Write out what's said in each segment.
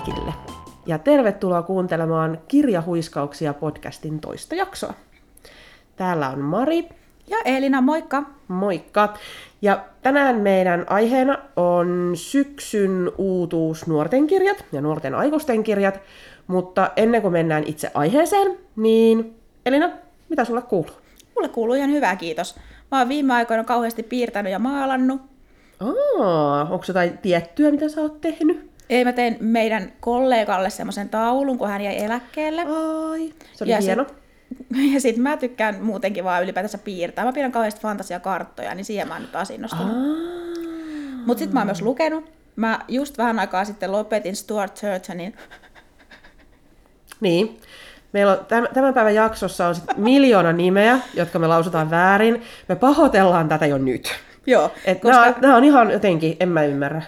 kaikille ja tervetuloa kuuntelemaan Kirjahuiskauksia podcastin toista jaksoa. Täällä on Mari. Ja Elina, moikka! Moikka! Ja tänään meidän aiheena on syksyn uutuus nuorten kirjat ja nuorten aikuisten kirjat. Mutta ennen kuin mennään itse aiheeseen, niin Elina, mitä sulle kuuluu? Mulle kuuluu ihan hyvää, kiitos. Mä oon viime aikoina kauheasti piirtänyt ja maalannut. Aa, onko jotain tiettyä, mitä sä oot tehnyt? Ei, mä tein meidän kollegalle semmoisen taulun, kun hän jäi eläkkeelle. Ai, se oli ja hieno. Sit, ja sit mä tykkään muutenkin vaan ylipäätänsä piirtää. Mä pidän kauheasti fantasiakarttoja, niin siihen mä oon nyt taas innostunut. Aa. Mut sit mä oon myös lukenut. Mä just vähän aikaa sitten lopetin Stuart Turtonin Niin. Meillä on tämän, tämän päivän jaksossa on sit miljoona nimeä, jotka me lausutaan väärin. Me pahoitellaan tätä jo nyt. Joo, Et koska nämä, nämä on ihan jotenkin, en mä ymmärrä.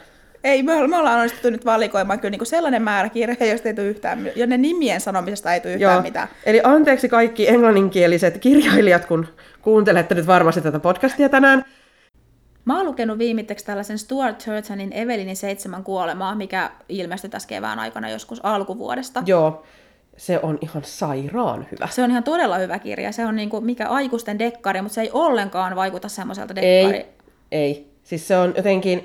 Ei, me, me ollaan onnistuttu nyt valikoimaan kyllä niinku sellainen määrä kirjoja, joista ei tule yhtään, jo ne nimien sanomisesta ei tule yhtään Joo. mitään. Eli anteeksi kaikki englanninkieliset kirjailijat, kun kuuntelette nyt varmasti tätä podcastia tänään. Mä oon lukenut viimitteeksi tällaisen Stuart Turtonin Evelinin seitsemän kuolemaa, mikä ilmestyi tässä kevään aikana joskus alkuvuodesta. Joo, se on ihan sairaan hyvä. Se on ihan todella hyvä kirja. Se on niinku mikä aikuisten dekkari, mutta se ei ollenkaan vaikuta semmoiselta dekkari. Ei, ei. Siis se on jotenkin,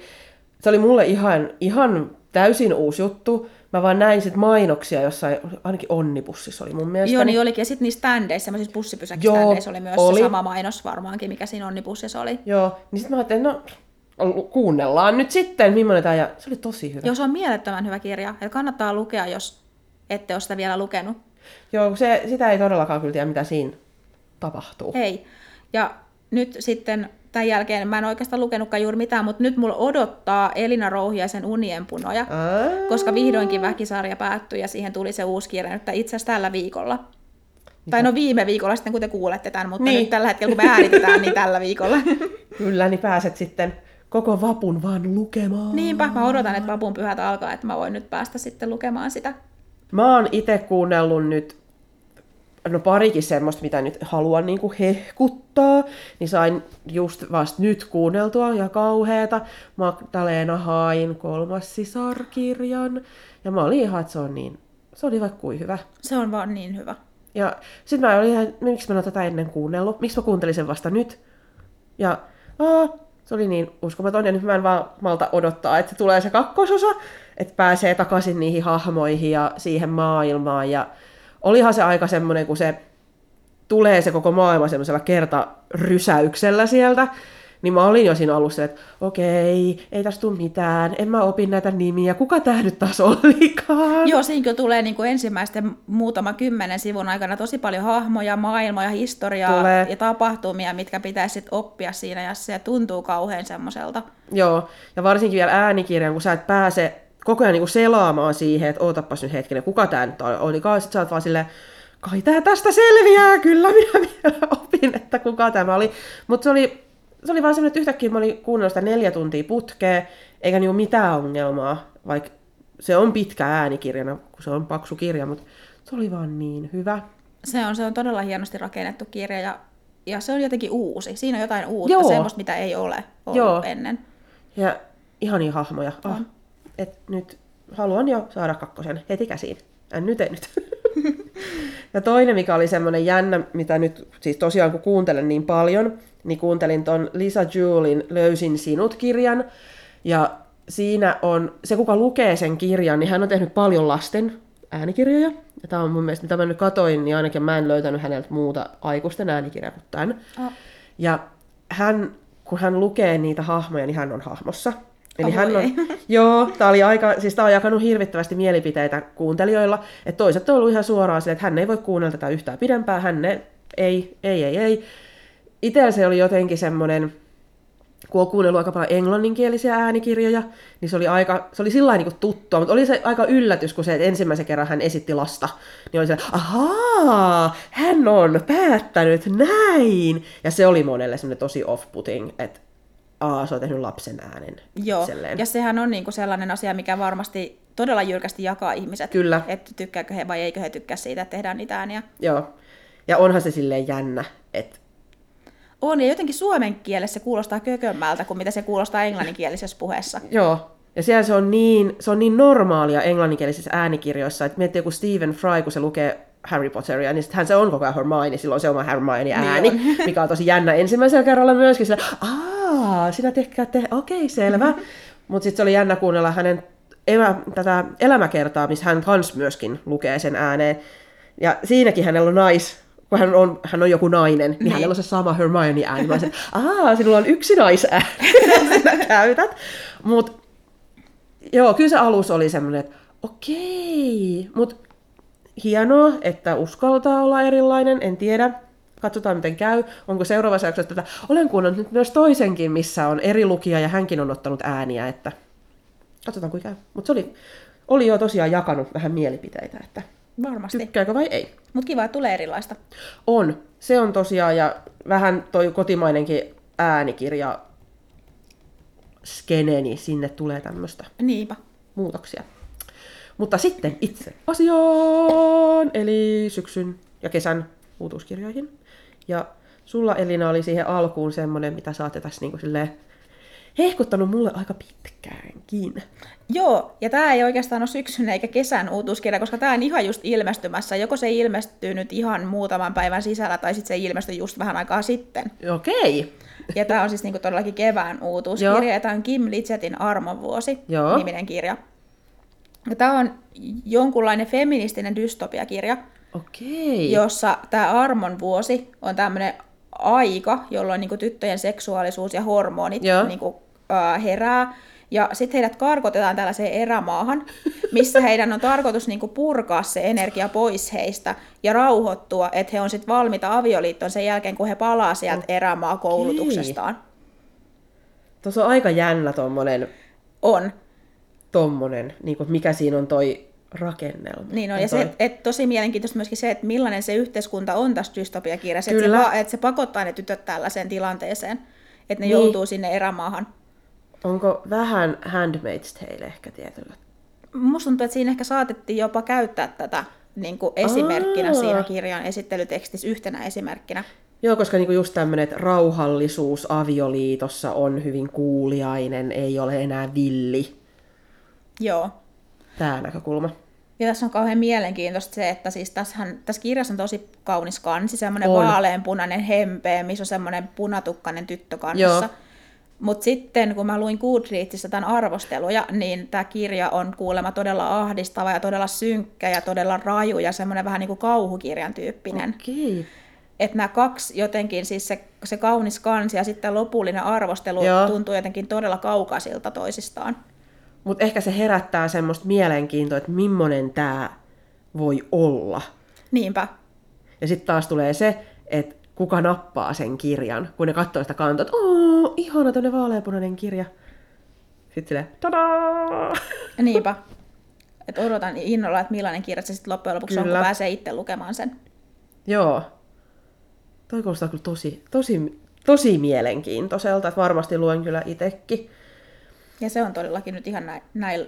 se oli mulle ihan, ihan täysin uusi juttu. Mä vaan näin sit mainoksia jossain, ainakin Onnibussissa oli mun mielestä. Joo, niin olikin. Ja sitten niissä standeissa, semmoisissa bussipysäkiständeissä oli myös oli. se sama mainos varmaankin, mikä siinä onnibussissa oli. Joo, niin sit mä ajattelin, no kuunnellaan nyt sitten, millainen tämä, ja se oli tosi hyvä. Joo, se on mielettömän hyvä kirja. Ja kannattaa lukea, jos ette ole sitä vielä lukenut. Joo, se, sitä ei todellakaan kyllä tiedä, mitä siinä tapahtuu. Ei. Ja nyt sitten tämän jälkeen, mä en oikeastaan lukenutkaan juuri mitään, mutta nyt mulla odottaa Elina Rouhiaisen Unien punoja, Aa, koska vihdoinkin väkisarja päättyi ja siihen tuli se uusi kirja nyt itse asiassa tällä viikolla. Tai no viime viikolla sitten, kun te kuulette tämän, mutta Niin. nyt tällä hetkellä, kun me äänitetään, niin tällä viikolla. Kyllä, niin pääset sitten koko vapun vaan lukemaan. Niinpä, mä odotan, että vapun pyhät alkaa, että mä voin nyt päästä sitten lukemaan sitä. Mä oon itse kuunnellut nyt no parikin semmoista, mitä nyt haluan niinku hehkuttaa, niin sain just vasta nyt kuunneltua ja kauheeta Magdalena Hain kolmas sisarkirjan. Ja mä olin ihan, että se on niin, se oli vaikka kuin hyvä. Se on vaan niin hyvä. Ja sit mä olin ihan, miksi mä en ole tätä ennen kuunnellut, miksi mä kuuntelin sen vasta nyt. Ja aa, se oli niin uskomaton, ja nyt mä en vaan malta odottaa, että tulee se kakkososa, että pääsee takaisin niihin hahmoihin ja siihen maailmaan. Ja olihan se aika semmoinen, kun se tulee se koko maailma semmoisella kertarysäyksellä sieltä, niin mä olin jo siinä alussa, että okei, ei tästä tule mitään, en mä opin näitä nimiä, kuka tää nyt taas olikaan? Joo, siinä kyllä tulee niin kuin ensimmäisten muutama kymmenen sivun aikana tosi paljon hahmoja, maailmoja, historiaa Tulee. ja tapahtumia, mitkä pitäisi sit oppia siinä, ja se tuntuu kauhean semmoiselta. Joo, ja varsinkin vielä äänikirjan, kun sä et pääse koko ajan niinku selaamaan siihen, että ootapas nyt hetken, kuka tää nyt on- olikaan, sit sä oot vaan silleen, kai tää tästä selviää, kyllä minä vielä opin, että kuka tämä oli. Mutta se oli, se oli vaan semmoinen, että yhtäkkiä mä olin kuunnellut sitä neljä tuntia putkea, eikä niinku mitään ongelmaa, vaikka se on pitkä äänikirjana, kun se on paksu kirja, mutta se oli vaan niin hyvä. Se on, se on todella hienosti rakennettu kirja, ja, ja se on jotenkin uusi. Siinä on jotain uutta, Joo. semmoista, mitä ei ole ollut Joo. ennen. Ja ihania hahmoja. Ah, On. Et nyt haluan jo saada kakkosen heti käsiin. En nyt, ei nyt. ja toinen, mikä oli semmoinen jännä, mitä nyt, siis tosiaan kun kuuntelen niin paljon, niin kuuntelin ton Lisa Julin Löysin sinut-kirjan. Ja siinä on, se kuka lukee sen kirjan, niin hän on tehnyt paljon lasten äänikirjoja. Ja tämä on mun mielestä, mitä mä nyt katoin, niin ainakin mä en löytänyt häneltä muuta aikuisten äänikirjaa kuin tämän. Oh. Ja hän, kun hän lukee niitä hahmoja, niin hän on hahmossa. Eli Oh, hän on, ei. joo, tää oli aika, siis tää on jakanut hirvittävästi mielipiteitä kuuntelijoilla, että toiset on ollut ihan suoraan silleen, että hän ei voi kuunnella tätä yhtään pidempään, hän ei, ei, ei, ei, ei. Itsellä se oli jotenkin semmoinen, kun on kuunnellut aika paljon englanninkielisiä äänikirjoja, niin se oli, aika, se oli sillä niin tuttua, mutta oli se aika yllätys, kun se, että ensimmäisen kerran hän esitti lasta, niin oli se, ahaa, hän on päättänyt näin. Ja se oli monelle semmoinen tosi off-putting, että aa, se on tehnyt lapsen äänen Joo, itselleen. ja sehän on niinku sellainen asia, mikä varmasti todella jyrkästi jakaa ihmiset. Kyllä. Että tykkääkö he vai eikö he tykkää siitä, että tehdään niitä ääniä. Joo. Ja onhan se silleen jännä, että On, ja jotenkin suomen kielessä se kuulostaa kökömmältä kuin mitä se kuulostaa englanninkielisessä puheessa. joo, Ja siellä se on niin, se on niin normaalia englanninkielisissä äänikirjoissa, että miettii joku Stephen Fry, kun se lukee Harry Potteria, niin sittenhän se on koko ajan Hermione, silloin se oma Hermione ääni, niin mikä on tosi jännä ensimmäisellä kerralla myöskin. Sillä, Aa, sinä tehkää, te, okei, okay, selvä. Mutta sitten se oli jännä kuunnella hänen elä, tätä elämäkertaa, missä hän kans myöskin lukee sen ääneen. Ja siinäkin hänellä on nais, kun hän on, hän on joku nainen, niin, niin. hänellä on se sama Hermione ääni. Mä olisin, aah, sinulla on yksi naisääni, sinä käytät. Mutta joo, kyllä se alus oli semmoinen, että okei, mutta hienoa, että uskaltaa olla erilainen, en tiedä. Katsotaan, miten käy. Onko seuraavassa jaksossa tätä? Olen kuunnellut nyt myös toisenkin, missä on eri lukija ja hänkin on ottanut ääniä, että katsotaan, kuinka käy. Mutta se oli, oli jo tosiaan jakanut vähän mielipiteitä, että Varmasti. tykkääkö vai ei. Mutta kiva, että tulee erilaista. On. Se on tosiaan, ja vähän toi kotimainenkin äänikirja skene, niin sinne tulee tämmöistä Niinpä. muutoksia. Mutta sitten itse asiaan, eli syksyn ja kesän uutuuskirjoihin. Ja sulla Elina oli siihen alkuun semmoinen, mitä saatte tässä niin kuin hehkuttanut mulle aika pitkäänkin. Joo, ja tämä ei oikeastaan ole syksyn eikä kesän uutuuskirja, koska tämä on ihan just ilmestymässä. Joko se ilmestyy nyt ihan muutaman päivän sisällä, tai sitten se ilmestyi just vähän aikaa sitten. Okei. Ja tämä on siis niinku todellakin kevään uutuuskirja, Joo. ja tämä on Kim Litchetin Armonvuosi Joo. niminen kirja. Ja tämä on jonkunlainen feministinen dystopiakirja, Okei. jossa tämä Armon vuosi on tämmöinen aika, jolloin niinku tyttöjen seksuaalisuus ja hormonit Joo. niinku, äh, herää. Ja sitten heidät karkotetaan tällaiseen erämaahan, missä heidän on tarkoitus niinku purkaa se energia pois heistä ja rauhoittua, että he on sitten valmiita avioliittoon sen jälkeen, kun he palaa sieltä erämaakoulutuksestaan. Tuossa on aika jännä tommonen, On. Tommonen niin kuin mikä siinä on toi rakennelma. Niin on, Tai ja toi- se, et tosi mielenkiintoista myöskin se, että millainen se yhteiskunta on tässä dystopiakirjassa. Että se, että se pakottaa ne tytöt tällaiseen tilanteeseen, että ne Niin. joutuu sinne erämaahan. Onko vähän Handmaid's Tale ehkä tietyllä? Musta tuntuu, että siinä ehkä saatettiin jopa käyttää tätä niin kuin esimerkkinä Aa. siinä kirjan esittelytekstissä yhtenä esimerkkinä. Joo, koska niinku just tämmöinen, että rauhallisuus avioliitossa on hyvin kuuliainen, ei ole enää villi. Joo. Tämä näkökulma. Ja tässä on kauhean mielenkiintoista se, että siis tässähän, tässä kirjassa on tosi kaunis kansi, semmoinen On. vaaleanpunainen hempeä, missä on semmoinen punatukkainen tyttö Joo. kannessa. Mutta sitten kun mä luin Goodreadsissa tämän arvosteluja, niin tämä kirja on kuulemma todella ahdistava ja todella synkkä ja todella raju ja semmoinen vähän niin kuin kauhukirjan tyyppinen. Okei. Että nämä kaksi jotenkin, siis se, se kaunis kansi ja sitten lopullinen arvostelu Joo. tuntuu jotenkin todella kaukaisilta toisistaan. Mutta ehkä se herättää semmoista mielenkiintoa, että millainen tämä voi olla. Niinpä. Ja sitten taas tulee se, että kuka nappaa sen kirjan, kun ne katsoo sitä kantaa, että ooo, ihana tämmöinen vaaleanpunainen kirja. Sitten silleen, tadaa! Niinpä. Et odotan innolla, että millainen kirja se sitten loppujen lopuksi on, Kyllä. kun pääsee itse lukemaan sen. Joo. Toi kuulostaa kyllä tosi, tosi, tosi mielenkiintoiselta, että varmasti luen kyllä itekin. Ja se on todellakin nyt ihan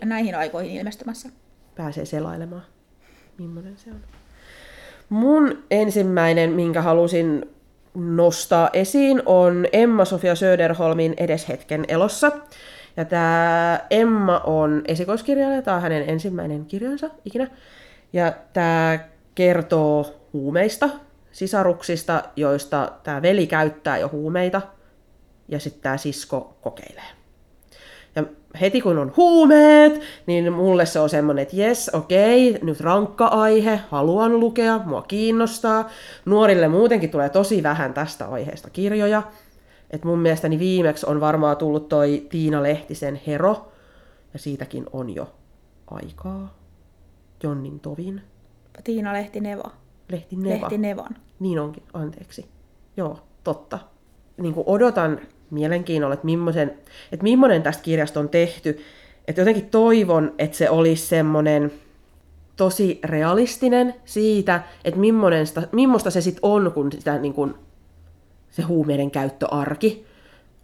näihin aikoihin ilmestymässä. Pääsee selailemaan, millainen se on. Mun ensimmäinen, minkä halusin nostaa esiin, on Emma-Sofia Söderholmin Edes hetken elossa. Ja tämä Emma on esikoiskirjailija, tämä on hänen ensimmäinen kirjansa ikinä. Ja tämä kertoo huumeista, sisaruksista, joista tämä veli käyttää jo huumeita, ja sitten tämä sisko kokeilee. Heti kun on huumeet, niin mulle se on semmoinen, että jes, okei, nyt rankka aihe, haluan lukea, mua kiinnostaa. Nuorille muutenkin tulee tosi vähän tästä aiheesta kirjoja. Et mun mielestäni viimeksi on varmaan tullut toi Tiina Lehtisen Hero, ja siitäkin on jo aikaa. Jonnin Tovin. Tiina Lehti Neva. Lehti Neva. Lehti Nevan. Niin onkin, anteeksi. Joo, totta. Niin kuin odotan mielenkiinnolla, että millaisen, että millainen tästä kirjasta on tehty. Että jotenkin toivon, että se olisi semmoinen tosi realistinen siitä, että millainen sitä, millaista se sitten on, kun sitä niin kuin, se huumeiden käyttöarki.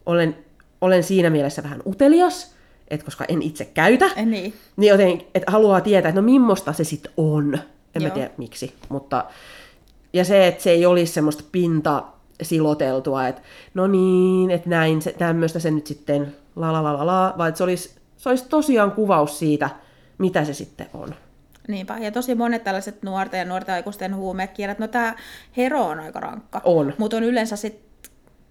Olen, olen siinä mielessä vähän utelias, että koska en itse käytä, Eh, niin. niin joten, että haluaa tietää, että no millaista se sitten on. En mä Joo. tiedä miksi, mutta... Ja se, että se ei olisi semmoista pinta siloteltua, että no niin, että näin, se, tämmöistä se nyt sitten la la la la la, vaan se olisi se olisi tosiaan kuvaus siitä, mitä se sitten on. Niinpä, ja tosi monet tällaiset nuorten ja nuorten aikuisten huumekirjat, no tämä Hero on aika rankka. On. Mutta on yleensä sit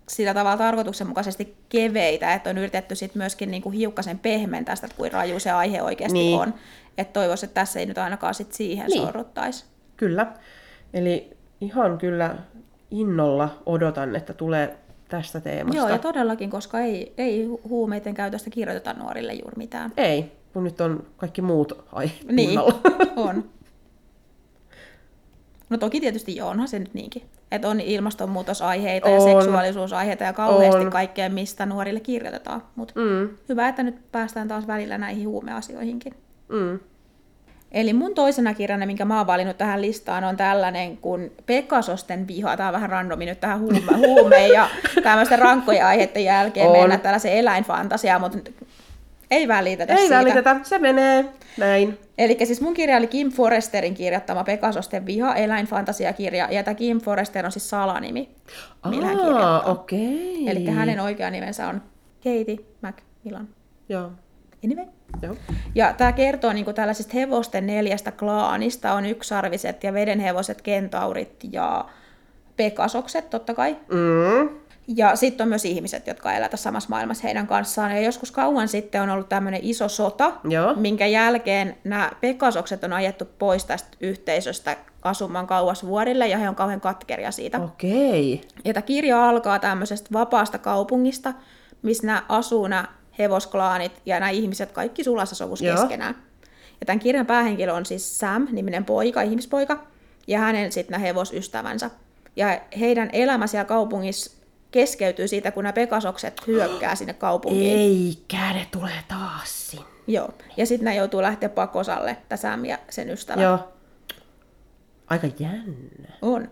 sillä tavalla tarkoituksenmukaisesti keveitä, että on yritetty sit myöskin niinku hiukkasen pehmentää sitä, kuin raju se aihe oikeasti Niin. on. Että toivoisin, että tässä ei nyt ainakaan sit siihen niin. sorruttaisi. Kyllä. Eli ihan kyllä innolla odotan, että tulee tästä teemasta. Joo, ja todellakin, koska ei, ei hu- huumeiden käytöstä kirjoiteta nuorille juuri mitään. Ei, kun nyt on kaikki muut ai Niin, on. No toki tietysti joo, onhan se nyt niinkin. Että on ilmastonmuutosaiheita ja On. seksuaalisuusaiheita ja kauheasti On. kaikkea, mistä nuorille kirjoitetaan. Mutta Mm, hyvä, että nyt päästään taas välillä näihin huumeasioihinkin. mm. Eli mun toisena kirjana, minkä mä oon valinnut tähän listaan, on tällainen kuin Pekasosten viha. Tää on vähän randomi nyt tähän huume, huumeen ja tämmöisten rankkojen aiheiden jälkeen On. mennä tällaisen eläinfantasiaan, mutta ei välitetä Ei siitä. välitetä, se menee näin. Eli siis mun kirja oli Kim Foresterin kirjoittama Pekasosten viha, eläinfantasiakirja, ja tämä Kim Forester on siis salanimi, millä hän Aa, kirjoittaa. okei. Eli hänen oikea nimensä on Katie Macmillan. Joo, Anyway. Joo. Ja tämä kertoo niin tällaisista hevosten neljästä klaanista. On yksarviset ja vedenhevoset, kentaurit ja pekasokset totta kai. Mm. Ja sitten on myös ihmiset, jotka elää tässä samassa maailmassa heidän kanssaan. Ja joskus kauan sitten on ollut tämmöinen iso sota, Joo. minkä jälkeen nämä pekasokset on ajettu pois tästä yhteisöstä asumaan kauas vuorille, ja he on kauhean katkeria siitä. Okei. Ja tämä kirja alkaa tämmöisestä vapaasta kaupungista, missä nämä asuu nämä hevosklaanit ja nämä ihmiset kaikki sulassa sovussa Joo. keskenään. Ja tämän kirjan päähenkilö on siis Sam, niminen poika, ihmispoika, ja hänen sitten nämä hevosystävänsä. Ja heidän elämä siellä kaupungissa keskeytyy siitä, kun nämä pekasokset hyökkää sinne kaupunkiin. Eikä ne tulee taas sinne. Joo. Ja sitten nämä joutuu lähteä pakosalle, tämä Sam ja sen ystävä. Joo. Aika jännä. On.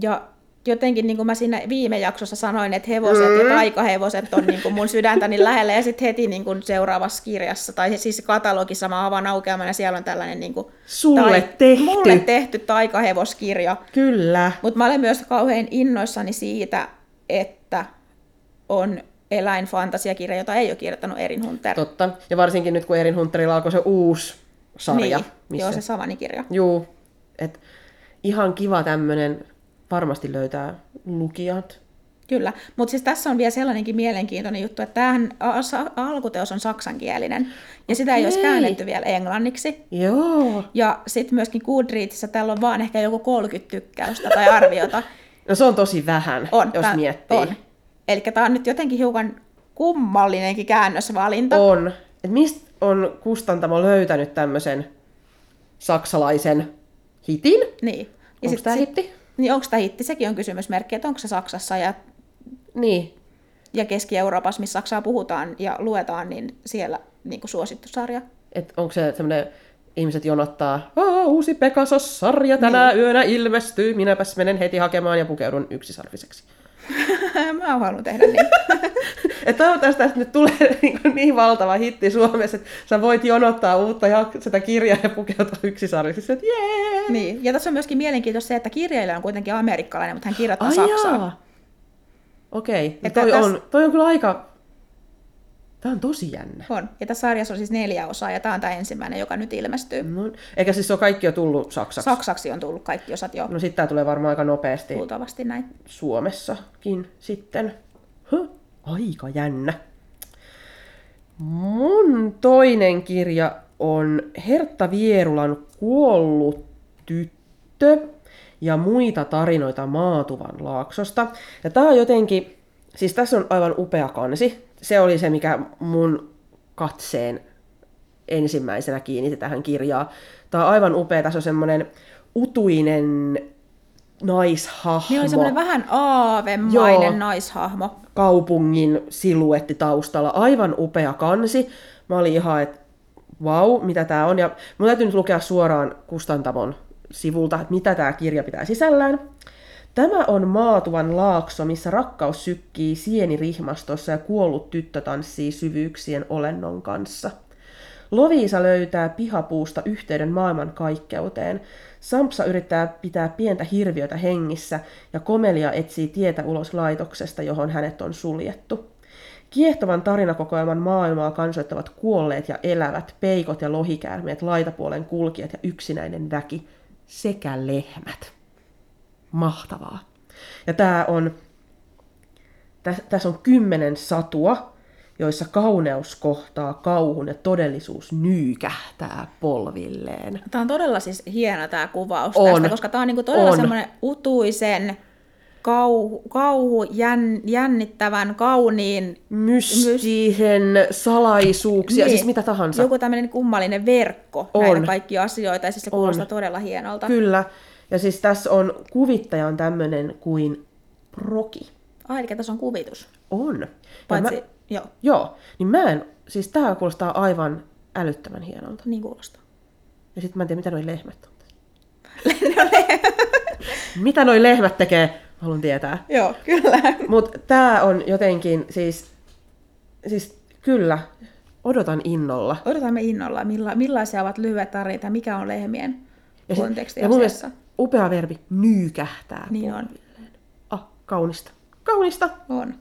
Ja jotenkin niin kuin mä siinä viime jaksossa sanoin, että hevoset mm. ja taikahevoset on niin kuin mun sydäntäni lähellä, ja sitten heti niin kuin seuraavassa kirjassa, tai siis katalogissa mä avaan aukeaman, ja siellä on tällainen niin kuin Sulle tehty. mulle tehty taikahevoskirja. Kyllä. Mutta mä olen myös kauhean innoissani siitä, että on eläinfantasiakirja, jota ei ole kirjoittanut Erin Hunter. Totta. Ja varsinkin nyt, kun Erin Hunterilla alkoi se uusi sarja. niin, joo, se Savani-kirja. Juu. Et ihan kiva tämmönen varmasti löytää lukijat. Kyllä, mutta siis tässä on vielä sellainenkin mielenkiintoinen juttu, että tämähän alkuteos on saksankielinen, ja sitä ei olisi käännetty vielä englanniksi. Joo. Ja sitten myöskin Goodreadsissa täällä on vaan ehkä joku 30 tykkäystä tai arviota. No se on tosi vähän, On, jos tää- miettii. On. Eli tämä on nyt jotenkin hiukan kummallinenkin käännösvalinta. On. Et mistä on kustantamo löytänyt tämmöisen saksalaisen hitin? Niin. Onko sit- tämä sit- hitti? Niin onko tämä hitti? Sekin on kysymysmerkki, että onko se Saksassa ja, Niin. ja Keski-Euroopassa, missä Saksaa puhutaan ja luetaan, niin siellä niin kuin suosittu sarja. Et onko se semmoinen, ihmiset jonottaa, Aa, uusi Pegasus-sarja tänä niin. yönä ilmestyy, minäpäs menen heti hakemaan ja pukeudun yksisarviseksi. Mä haluan tehdä niin. Et toivottavasti tästä nyt tulee niin, niin valtava hitti Suomessa, että sä voit jonottaa uutta ja sitä kirjaa ja pukeutua yksisarviseksi, että jee! Niin, ja tässä on myöskin mielenkiintoista se, että kirjailija on kuitenkin amerikkalainen, mutta hän kirjoittaa Ai saksaa. Okei, no Että toi, täs- on, toi on kyllä aika... Tää on tosi jännä. On. Ja tässä sarjassa on siis neljä osaa, ja tämä on tämä ensimmäinen, joka nyt ilmestyy. No, eikä siis ole kaikki jo tullut saksaksi. Saksaksi on tullut kaikki osat jo No sitten tää tulee varmaan aika nopeasti luultavasti näin. Suomessakin sitten. Huh, aika jännä. Mun toinen kirja on Hertta Vierulan Kuollut tyttö ja muita tarinoita Maatuvan laaksosta. Ja tää on jotenkin, siis tässä on aivan upea kansi. Se oli se, mikä mun katseen ensimmäisenä kiinnitti tähän kirjaan. Tää on aivan upea, tässä on semmonen utuinen naishahmo. Niin oli semmoinen vähän aavemainen Joo. naishahmo. kaupungin siluetti taustalla. Aivan upea kansi. Mä olin ihan, että vau, mitä tää on. Ja mun täytyy nyt lukea suoraan Kustantamon sivulta, että mitä tämä kirja pitää sisällään. Tämä on maatuvan laakso, missä rakkaus sykkii sienirihmastossa ja kuollut tyttö tanssii syvyyksien olennon kanssa. Loviisa löytää pihapuusta yhteyden maailman kaikkeuteen. Sampsa yrittää pitää pientä hirviötä hengissä ja Komelia etsii tietä ulos laitoksesta, johon hänet on suljettu. Kiehtovan tarinakokoelman maailmaa kansoittavat kuolleet ja elävät, peikot ja lohikäärmeet, laitapuolen kulkijat ja yksinäinen väki sekä lehmät. Mahtavaa. Ja tää on, tässä täs on kymmenen satua, joissa kauneus kohtaa kauhun ja todellisuus nyykähtää polvilleen. Tämä on todella siis hieno tämä kuvaus On. tästä, koska tämä on niinku todella On. semmoinen utuisen, kauhu, kauhu jän, jännittävän, kauniin, Mystisen salaisuuksia, Niin. siis mitä tahansa. joku tämmöinen kummallinen verkko On. näitä kaikkia asioita, ja siis se On. kuulostaa todella hienolta. Kyllä. Ja siis tässä on, kuvittaja on tämmöinen kuin Proki. Ai, eli tässä on kuvitus. On. Ja Paitsi, mä, joo, joo, niin mä en, siis tää kuulostaa aivan älyttömän hienolta. niin kuulostaa. Ja sitten mä en tiedä, mitä noi lehmät on. mitä noi lehmät tekee, haluan tietää. Joo, kyllä. Mutta tää on jotenkin, siis, siis kyllä, odotan innolla. Odotamme innolla, milla, millaisia ovat lyhyet tarinat, mikä on lehmien Ja, sit- konteksti ja mun mielestä upea verbi, nyykähtää. Niin on. Ah, kaunista. Kaunista. On.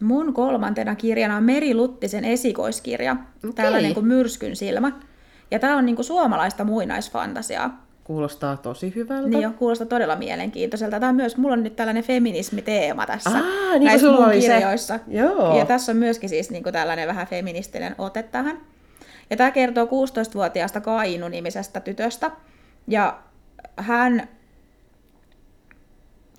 Mun kolmantena kirjana on Meri Luttisen esikoiskirja, Okei. tällainen kuin Myrskyn silmä. Ja tämä on niinku suomalaista muinaisfantasiaa. Kuulostaa tosi hyvältä. Niin jo, kuulostaa todella mielenkiintoiselta. Tämä on myös, mulla on nyt tällainen feminismiteema tässä Aa, niin näissä sulla mun oli se. kirjoissa. Joo. Ja tässä on myöskin siis niinku tällainen vähän feministinen ote tähän. Ja tämä kertoo 16-vuotiaasta Kainu-nimisestä tytöstä. Ja hän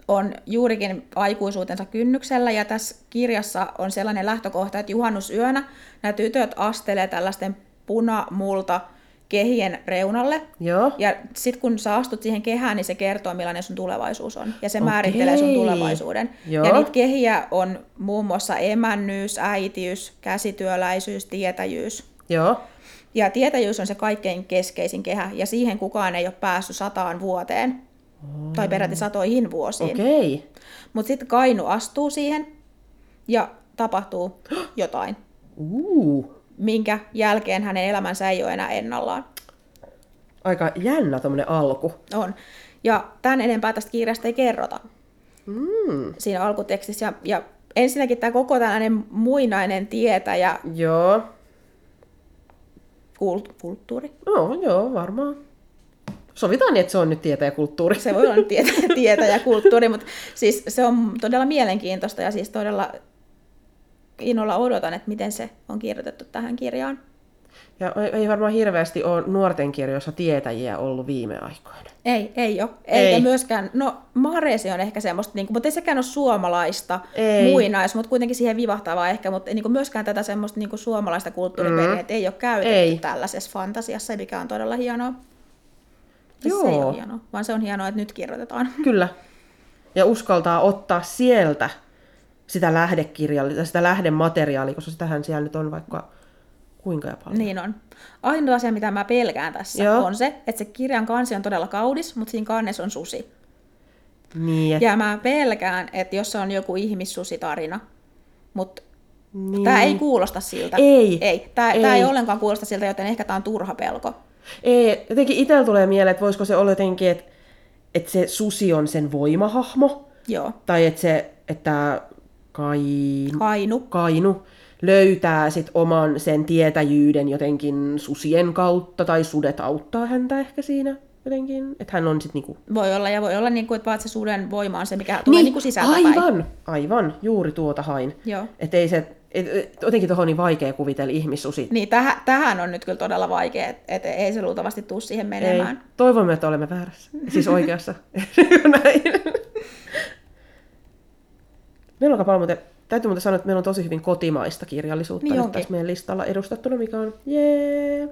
on juurikin aikuisuutensa kynnyksellä, ja tässä kirjassa on sellainen lähtökohta, että juhannusyönä nämä tytöt astelee tällaisten punamulta kehien reunalle, Joo. ja sitten kun sä astut siihen kehään, niin se kertoo, millainen sun tulevaisuus on. Ja se Okei. määrittelee sun tulevaisuuden. Joo. Ja niitä kehiä on muun muassa emännyys, äitiys, käsityöläisyys, tietäjyys. Joo. Ja tietäjyys on se kaikkein keskeisin kehä, ja siihen kukaan ei ole päässyt sataan vuoteen. Tai peräti satoihin vuosiin. Okei. Mutta sitten Kainu astuu siihen, ja tapahtuu jotain, Uu. minkä jälkeen hänen elämänsä ei ole enää ennallaan. Aika jännä tommonen alku. On. Ja tämän enempää tästä kirjasta ei kerrota Mm. siinä alkutekstissä. Ja, ja ensinnäkin tämä koko tällainen muinainen tietäjä Joo. Kult- kulttuuri. No, joo, varmaan. Sovitaan niin, että se on nyt tietä ja kulttuuri. Se voi olla nyt tietä, tietäjä kulttuuri, mutta siis se on todella mielenkiintoista ja siis todella innolla odotan, että miten se on kirjoitettu tähän kirjaan. Ja ei- varmaan hirveästi ole nuorten kirjoissa tietäjiä ollut viime aikoina. Ei, ei ole. Eikä Ei. myöskään, no Maresi on ehkä semmoista, niin kuin, mutta ei sekään ole suomalaista Ei. muinais, mutta kuitenkin siihen vivahtavaa ehkä, mutta niin kuin myöskään tätä semmoista niin kuin suomalaista kulttuuriperinnettä ei ole käytetty Mm. Ei. tällaisessa fantasiassa, mikä on todella hienoa. Tai Se Joo. ei ole hienoa, vaan se on hienoa, että nyt kirjoitetaan. Kyllä. Ja uskaltaa ottaa sieltä sitä lähdekirjaa, sitä lähdemateriaalia, koska sitähän siellä nyt on vaikka kuinka ja paljon. Niin on. Ainoa asia, mitä mä pelkään tässä, Joo. on se, että se kirjan kansi on todella kaunis, mutta siinä kannessa on susi. Niin, et, Ja mä pelkään, että jos se on joku ihmissusitarina, mutta niin. tämä ei kuulosta siltä. Ei. Ei. Tämä ei. Tää ei Ei. ollenkaan kuulosta siltä, joten ehkä tämä on turha pelko. Ei, jotenkin itsellä tulee mieleen, että voisiko se olla jotenkin, että, että se susi on sen voimahahmo, Joo. tai että se, että kain, Kainu. kainu löytää sit oman sen tietäjyyden jotenkin susien kautta, tai sudet auttaa häntä ehkä siinä jotenkin, että hän on sitten niinku... Voi olla, ja voi olla, niin kuin, että vaan se suden voima on se, mikä tulee niin, niin sisältäpäin. aivan, aivan, juuri tuota hain. Joo. Että ei se, et, et, jotenkin tuohon niin vaikea kuvitella ihmissusi. Niin, tähän, tähän on nyt kyllä todella vaikea, että et ei se luultavasti tule siihen Ei. menemään. Toivomme, että olemme väärässä. Siis oikeassa. Näin. Meillä on muuten, täytyy muuten sanoa, että meillä on tosi hyvin kotimaista kirjallisuutta Niin nyt tässä meidän listalla edustettuna, mikä on jee.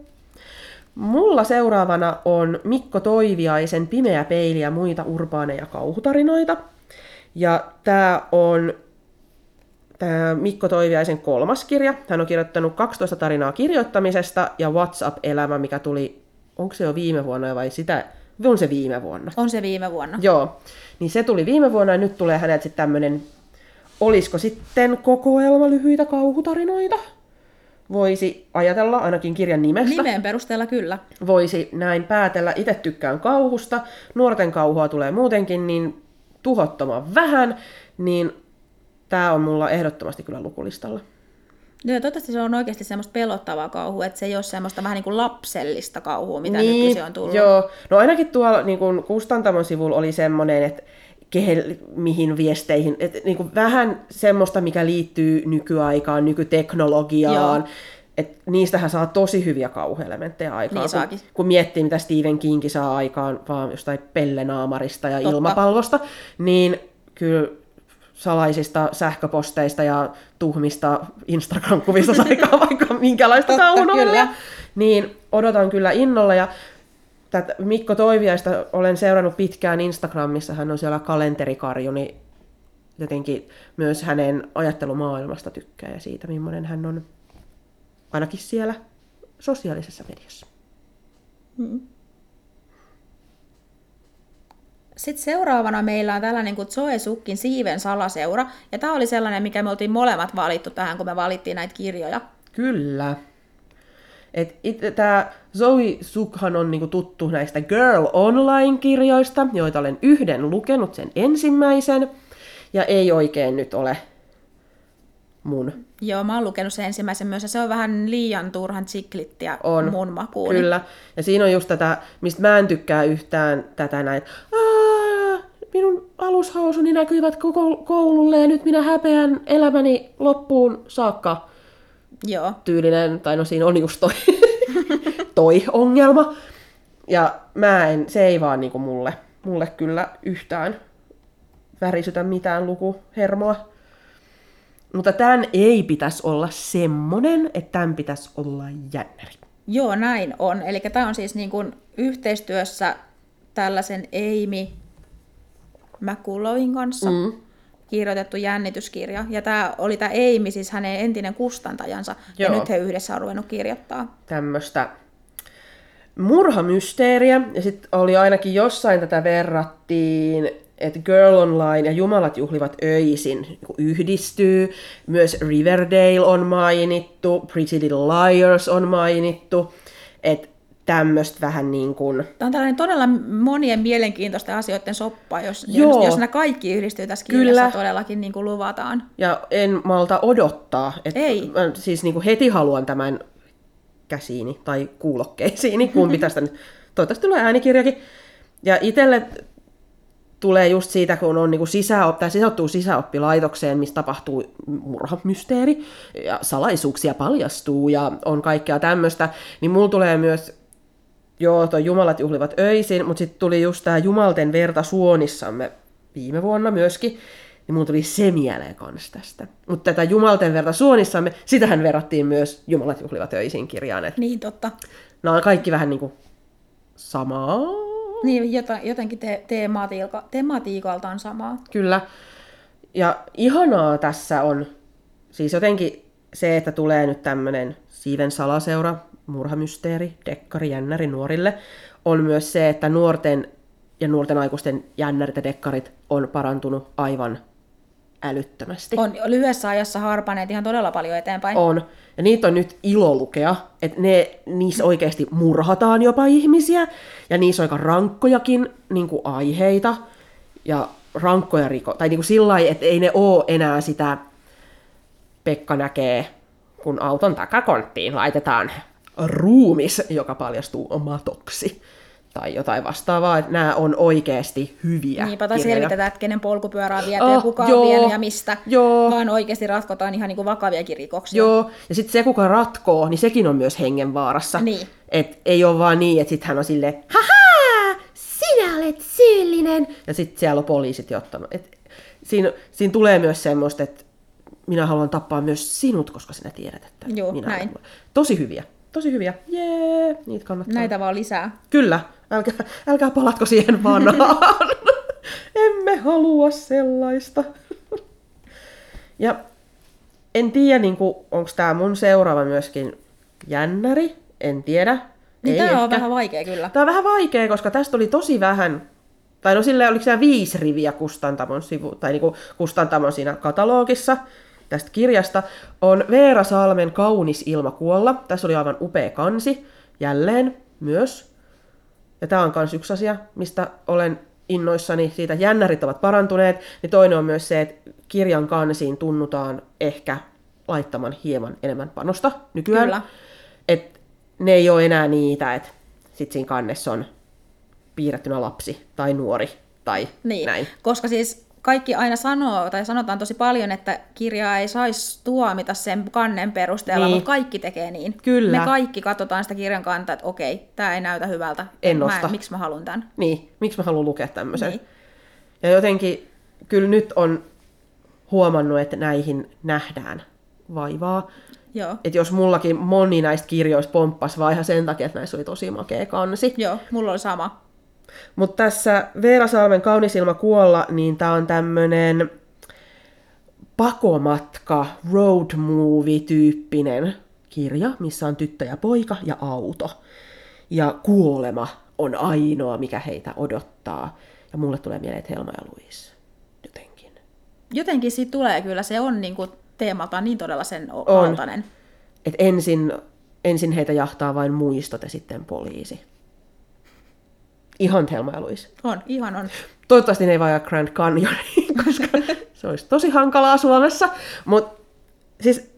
Mulla seuraavana on Mikko Toiviaisen Pimeä peili ja muita urbaaneja kauhutarinoita. Ja tämä on tämä Mikko Toiviaisen kolmas kirja. Hän on kirjoittanut 12 tarinaa kirjoittamisesta ja WhatsApp-elämä, mikä tuli, onko se jo viime vuonna vai sitä, on se viime vuonna. On se viime vuonna. Joo, niin se tuli viime vuonna ja nyt tulee häneltä sitten tämmöinen, olisiko sitten kokoelma lyhyitä kauhutarinoita? Voisi ajatella ainakin kirjan nimestä. Nimen perusteella kyllä. Voisi näin päätellä. Itse tykkään kauhusta. Nuorten kauhua tulee muutenkin niin tuhottoman vähän, niin tämä on mulla ehdottomasti kyllä lukulistalla. Joo, toivottavasti se on oikeasti semmoista pelottavaa kauhua, että se ei ole semmoista vähän niin kuin lapsellista kauhua, mitä niin, nykyisin on tullut. Joo, no ainakin tuolla niin kuin Kustantamon sivulla oli semmoinen, että kehen, mihin viesteihin, että niin kuin vähän semmoista, mikä liittyy nykyaikaan, nykyteknologiaan, Joo. Et niistähän saa tosi hyviä kauhuelementtejä aikaan. Niin kun, kun miettii, mitä Stephen King saa aikaan vaan jostain pellenaamarista ja Totta. ilmapallosta, niin kyllä salaisista sähköposteista ja tuhmista Instagram-kuvista saikaan vaikka minkälaista kauhunovellia. Niin odotan kyllä innolla. Ja tätä Mikko Toiviaista olen seurannut pitkään Instagramissa. Hän on siellä kalenterikarju, niin jotenkin myös hänen ajattelumaailmasta tykkää ja siitä, millainen hän on ainakin siellä sosiaalisessa mediassa. Mm. Sitten seuraavana meillä on tällainen kuin Zoe Sukkin Siiven salaseura. Ja tämä oli sellainen, mikä me oltiin molemmat valittu tähän, kun me valittiin näitä kirjoja. Kyllä. Tämä Zoe Sukhan on niinku tuttu näistä Girl Online-kirjoista, joita olen yhden lukenut, sen ensimmäisen, ja ei oikein nyt ole mun. Joo, mä oon lukenut sen ensimmäisen myös, ja se on vähän liian turhan tsiklittiä on, mun makuun. Kyllä, ja siinä on just tätä, mistä mä en tykkää yhtään tätä näin, minun alushousuni näkyvät koko koululle ja nyt minä häpeän elämäni loppuun saakka. Joo. Tyylinen, tai no siinä on just toi, toi ongelma. Ja mä en, se ei vaan niinku mulle, mulle kyllä yhtään värisytä mitään lukuhermoa. Mutta tämän ei pitäisi olla semmonen, että tämän pitäisi olla jännäri. Joo, näin on. Eli tämä on siis niin kuin yhteistyössä tällaisen Amy McCulloughin kanssa mm. Kirjoitettu jännityskirja. Ja tämä oli tämä Amy, siis hänen entinen kustantajansa. Joo. Ja nyt he yhdessä on ruvennut kirjoittaa. Tämmöistä murhamysteeriä. Ja sitten oli ainakin jossain tätä verrattiin että Girl Online ja Jumalat juhlivat öisin niin yhdistyy. Myös Riverdale on mainittu, Pretty Little Liars on mainittu. Että tämmöistä vähän niin kuin... Tämä on tällainen todella monien mielenkiintoisten asioiden soppa, jos, Joo. jos nämä kaikki yhdistyy tässä kirjassa Kyllä. todellakin niin kuin luvataan. Ja en malta odottaa. Että Ei. Mä siis niin kuin heti haluan tämän käsiini tai kuulokkeisiini, kumpi tästä nyt. Toivottavasti tulee äänikirjakin. Ja itselle tulee just siitä, kun on niin sisäop- tai sijoittuu sisäoppilaitokseen, missä tapahtuu murhamysteeri ja salaisuuksia paljastuu ja on kaikkea tämmöistä, niin mulla tulee myös, joo, toi Jumalat juhlivat öisin, mutta sitten tuli just tämä Jumalten verta suonissamme viime vuonna myöskin, niin mulla tuli se mieleen kanssa tästä. Mutta tätä Jumalten verta suonissamme, sitähän verrattiin myös Jumalat juhlivat öisin kirjaan. Et niin, totta. Nämä on kaikki vähän niin kuin samaa niin, jotenkin te- tematiika, tematiikaltaan samaa. Kyllä. Ja ihanaa tässä on siis jotenkin se, että tulee nyt tämmöinen Siiven salaseura, murhamysteeri, dekkari, jännäri nuorille, on myös se, että nuorten ja nuorten aikuisten jännärit ja dekkarit on parantunut aivan älyttömästi. On lyhyessä ajassa harpaneet ihan todella paljon eteenpäin. On. Ja niitä on nyt ilo lukea, että ne, niissä oikeasti murhataan jopa ihmisiä, ja niissä on aika rankkojakin niin kuin aiheita, ja rankkoja riko, tai niin kuin sillä lailla, että ei ne ole enää sitä, Pekka näkee, kun auton takakonttiin laitetaan ruumis, joka paljastuu matoksi tai jotain vastaavaa, että nämä on oikeasti hyviä Niinpä, tai selvitetään, että kenen polkupyörää vietä oh, ja kuka joo, on vienyt ja mistä, joo. vaan oikeasti ratkotaan ihan niin kuin vakaviakin rikoksia. Joo, ja sitten se, kuka ratkoo, niin sekin on myös hengenvaarassa. Niin. Et ei ole vaan niin, että sitten hän on silleen, haha, sinä olet syyllinen, ja sitten siellä on poliisit jo ottanut. Et siinä, siinä tulee myös semmoista, että minä haluan tappaa myös sinut, koska sinä tiedät, että Joo, minä näin. Tosi hyviä. Tosi hyviä. Jee, niitä kannattaa. Näitä vaan lisää. Kyllä. Älkää, älkää palatko siihen vanhaan. Emme halua sellaista. ja en tiedä, niin onko tämä mun seuraava myöskin jännäri. En tiedä. Niin tämä on vähän vaikea kyllä. Tämä on vähän vaikea, koska tästä oli tosi vähän, tai no sille oliko siellä viisi riviä Kustantamon sivu, tai niinku Kustantamon siinä katalogissa tästä kirjasta, on Veera Salmen Kaunis ilma kuolla. Tässä oli aivan upea kansi, jälleen myös. Ja tämä on myös yksi asia, mistä olen innoissani siitä, jännärit ovat parantuneet, niin toinen on myös se, että kirjan kansiin tunnutaan ehkä laittaman hieman enemmän panosta nykyään. Kyllä. Et ne ei ole enää niitä, että sit siinä kannessa on piirrettynä lapsi tai nuori tai Niin, näin. koska siis kaikki aina sanoo, tai sanotaan tosi paljon, että kirjaa ei saisi tuomita sen kannen perusteella, Niin. mutta kaikki tekee niin. Kyllä. Me kaikki katsotaan sitä kirjan kantaa, että okei, tämä ei näytä hyvältä. En mä, osta. Miksi mä haluan tämän? Niin, miksi mä haluan lukea tämmöisen? Niin. Ja jotenkin kyllä nyt on huomannut, että näihin nähdään vaivaa. Joo. Että jos mullakin moni näistä kirjoista pomppas vaan ihan sen takia, että näissä oli tosi makea kansi. Joo, mulla oli sama. Mutta tässä Veera Salmen Kaunis ilma kuolla, niin tää on tämmönen pakomatka, road movie-tyyppinen kirja, missä on tyttö ja poika ja auto. Ja kuolema on ainoa, mikä heitä odottaa. Ja mulle tulee mieleen, Helma ja Luis. Jotenkin. Jotenkin siitä tulee kyllä, se on niinku teemaltaan niin todella sen On. Et ensin, ensin heitä jahtaa vain muistot ja sitten poliisi. Ihan Helma ja Luis. On, ihan on. Toivottavasti ne ei vajaa Grand Canyoniin, koska se olisi tosi hankalaa Suomessa. Mutta siis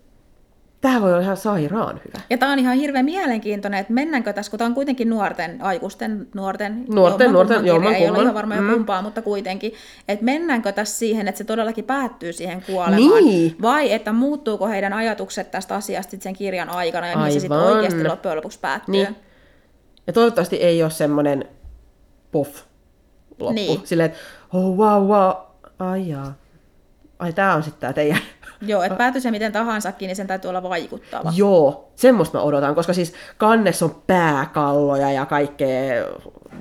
tämä voi olla ihan sairaan hyvä. Ja tämä on ihan hirveän mielenkiintoinen, että mennäänkö tässä, kun tämä on kuitenkin nuorten, aikuisten, nuorten, Nuorten, nuorten, kirja, jomman ei ole ihan varma Mm. kumpaa, mutta kuitenkin, että mennäänkö tässä siihen, että se todellakin päättyy siihen kuolemaan, Niin. vai että muuttuuko heidän ajatukset tästä asiasta sen kirjan aikana, ja mihin se sitten Aivan. oikeasti loppujen lopuksi päättyy. Niin. Ja toivottavasti ei ole semmoinen pof loppu. Niin. Silleen, että oh wow wow, ai jaa. Ai tää on sitten tää teidän. Joo, että päätyy se miten tahansakin, niin sen täytyy olla vaikuttava. Joo, semmoista mä odotan, koska siis kannessa on pääkalloja ja kaikkea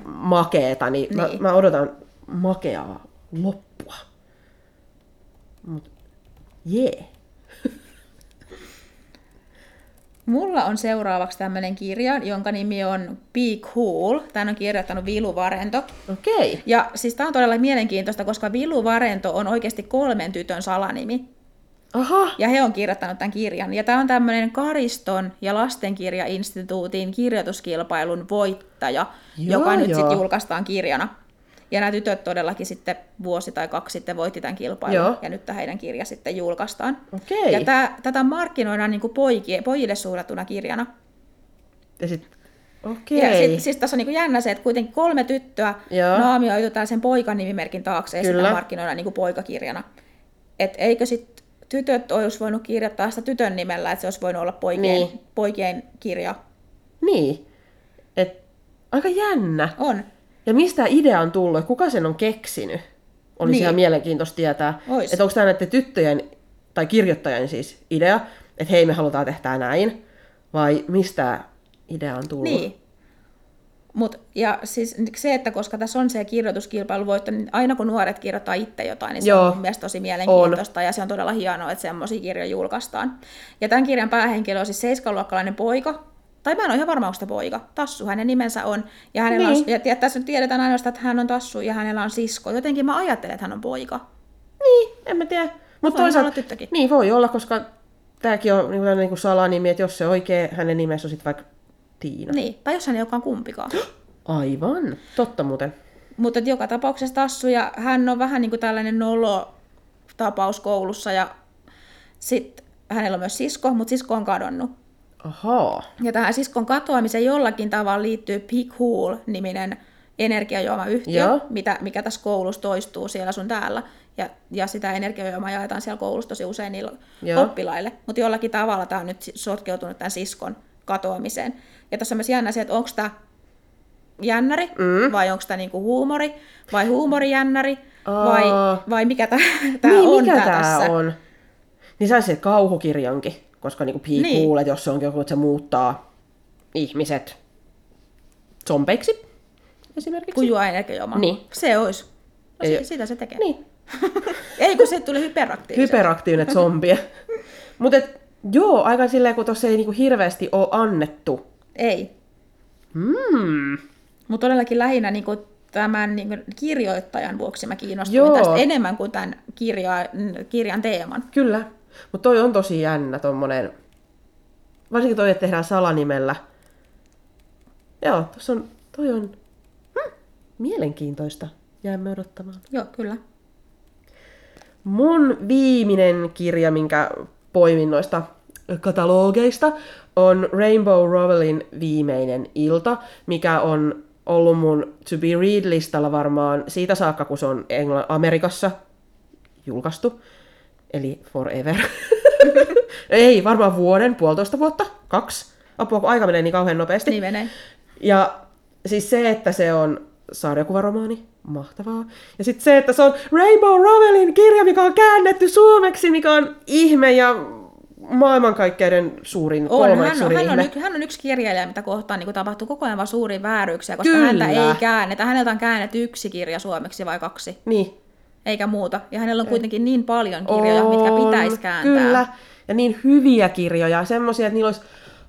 makeeta, niin, Mä, Niin. mä odotan makeaa loppua. Mut jee. Yeah. Mulla on seuraavaksi tämmöinen kirja, jonka nimi on Be Cool. Tämän on kirjoittanut Vilu Varento. Okei. Okay. Ja siis tämä on todella mielenkiintoista, koska Vilu Varento on oikeasti kolmen tytön salanimi. Aha. Ja he on kirjoittanut tämän kirjan. Ja tämä on tämmöinen Kariston ja Lastenkirjainstituutin kirjoituskilpailun voittaja, Joo, joka nyt joo. sitten julkaistaan kirjana. Ja nämä tytöt todellakin sitten vuosi tai kaksi sitten voitti tämän kilpailun. Joo. Ja nyt tämä heidän kirja sitten julkaistaan. Okei. Ja tää, tätä markkinoidaan niin poikie, pojille suunnattuna kirjana. Ja sit, Ja okei. sit, siis tässä on niin jännä se, että kuitenkin kolme tyttöä Joo. naamioitu tällaisen poikan nimimerkin taakse ja Kyllä. sitä markkinoidaan niin poikakirjana. Et eikö sitten tytöt olisi voinut kirjoittaa sitä tytön nimellä, että se olisi voinut olla poikien, Niin. poikien kirja. Niin. Et, aika jännä. On. Ja mistä idea on tullut, kuka sen on keksinyt? Olisi Niin. ihan mielenkiintoista tietää. Ois. Että onko tämä näiden tyttöjen, tai kirjoittajan siis idea, että hei me halutaan tehdä näin, vai mistä idea on tullut? Niin. Mut, ja siis se, että koska tässä on se kirjoituskilpailu voitto, niin aina kun nuoret kirjoittaa itse jotain, niin se Joo. on mun mielestä tosi mielenkiintoista ja se on todella hienoa, että semmoisia kirjoja julkaistaan. Ja tämän kirjan päähenkilö on siis seiskaluokkalainen poika, tai mä en ole ihan varma, onko sitä poika. Tassu hänen nimensä on. Ja, hänellä Niin. on, ja, ja tässä nyt tiedetään ainoastaan, että hän on Tassu ja hänellä on sisko. Jotenkin mä ajattelen, että hän on poika. Niin, en mä tiedä. Mutta toisaalta, olla tyttökin. niin voi olla, koska tämäkin on niin kuin, niin kuin salanimi, että jos se oikein hänen nimessä on sitten vaikka Tiina. Niin. Tai jos hän ei olekaan kumpikaan. Aivan, totta muuten. Mutta joka tapauksessa Tassu, ja hän on vähän niin kuin tällainen nolo-tapaus koulussa, ja sitten hänellä on myös sisko, mutta sisko on kadonnut. Ahaa. Ja tähän siskon katoamiseen jollakin tavalla liittyy Big Hool-niminen energiajuomayhtiö, Joo. mitä, mikä tässä koulussa toistuu siellä sun täällä. Ja, ja sitä energiajuomaa jaetaan siellä koulussa tosi usein niille Joo. oppilaille. Mutta jollakin tavalla tämä on nyt sotkeutunut tämän siskon katoamiseen. Ja tässä on myös jännä se, että onko tämä jännäri mm. vai onko tämä niinku huumori vai huumorijännäri vai, Aa. vai mikä tämä niin, on mikä tää tää tässä. on? Niin saisi se kauhukirjankin, koska niinku Pii Niin. että jos se onkin joku, että se muuttaa ihmiset zombeiksi esimerkiksi. Energiajuomaa. Niin. Se olisi. No, si- sitä se tekee. Niin, Ei, kun se tuli hyperaktiivisesti. hyperaktiivinen zombi. Mutta joo, aika silleen, kun tuossa ei niinku hirveästi ole annettu. Ei. Hmm. Mutta todellakin lähinnä niin kuin tämän niin kuin kirjoittajan vuoksi mä kiinnostuin Joo. tästä enemmän kuin tämän kirja, kirjan teeman. Kyllä. Mutta toi on tosi jännä tommonen, varsinkin toi, että tehdään salanimellä. Joo, tossa on, toi on hmm, mielenkiintoista. Jäämme odottamaan. Joo, kyllä. mun viimeinen kirja, minkä poimin noista katalogeista, on Rainbow Rowellin viimeinen ilta, mikä on ollut mun to be read-listalla varmaan siitä saakka, kun se on Engl- Amerikassa julkaistu. Eli forever. Ei, varmaan vuoden, puolitoista vuotta, kaksi. Apua, kun aika menee niin kauhean nopeasti. Niin menee. Ja siis se, että se on sarjakuvaromaani, mahtavaa. Ja sitten se, että se on Rainbow Rowellin kirja, mikä on käännetty suomeksi, mikä on ihme ja maailmankaikkeuden suurin, On, kolmanneksi hän, on, suurin hän, on, ihme. hän on yksi kirjailija, mitä kohtaan niin tapahtuu koko ajan vaan suuria vääryyksiä, koska Kyllä. häntä ei käännetä. Häneltä on käännetty yksi kirja suomeksi vai kaksi, Niin. Eikä muuta. Ja hänellä on kuitenkin niin paljon kirjoja, mitkä On, pitäisi kääntää. Kyllä. Ja niin hyviä kirjoja, semmoisia, että niillä olisi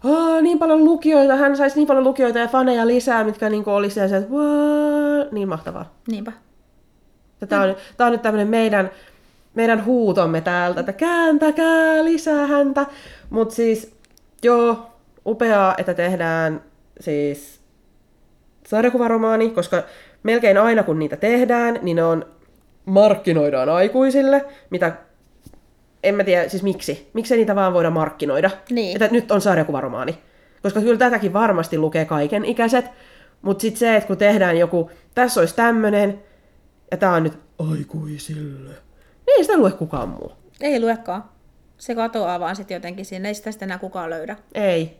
oh, niin paljon lukijoita, hän saisi niin paljon lukijoita ja faneja lisää, mitkä niin olisi se, että wow, niin mahtavaa. Niinpä. Tämä on, tää on nyt tämmöinen meidän, meidän huutomme täältä, että kääntäkää lisää häntä. Mutta siis, joo, upeaa, että tehdään siis sarjakuvaromaani, koska melkein aina kun niitä tehdään, niin ne on markkinoidaan aikuisille, mitä en mä tiedä, siis miksi? Miksi niitä vaan voida markkinoida? Niin. Että nyt on sarjakuvaromaani. Koska kyllä tätäkin varmasti lukee kaiken ikäiset, mutta sitten se, että kun tehdään joku, tässä olisi tämmönen, ja tää on nyt aikuisille, niin ei sitä lue kukaan muu. Ei luekaan. Se katoaa vaan sitten jotenkin sinne, ei sitä sitten enää kukaan löydä. Ei.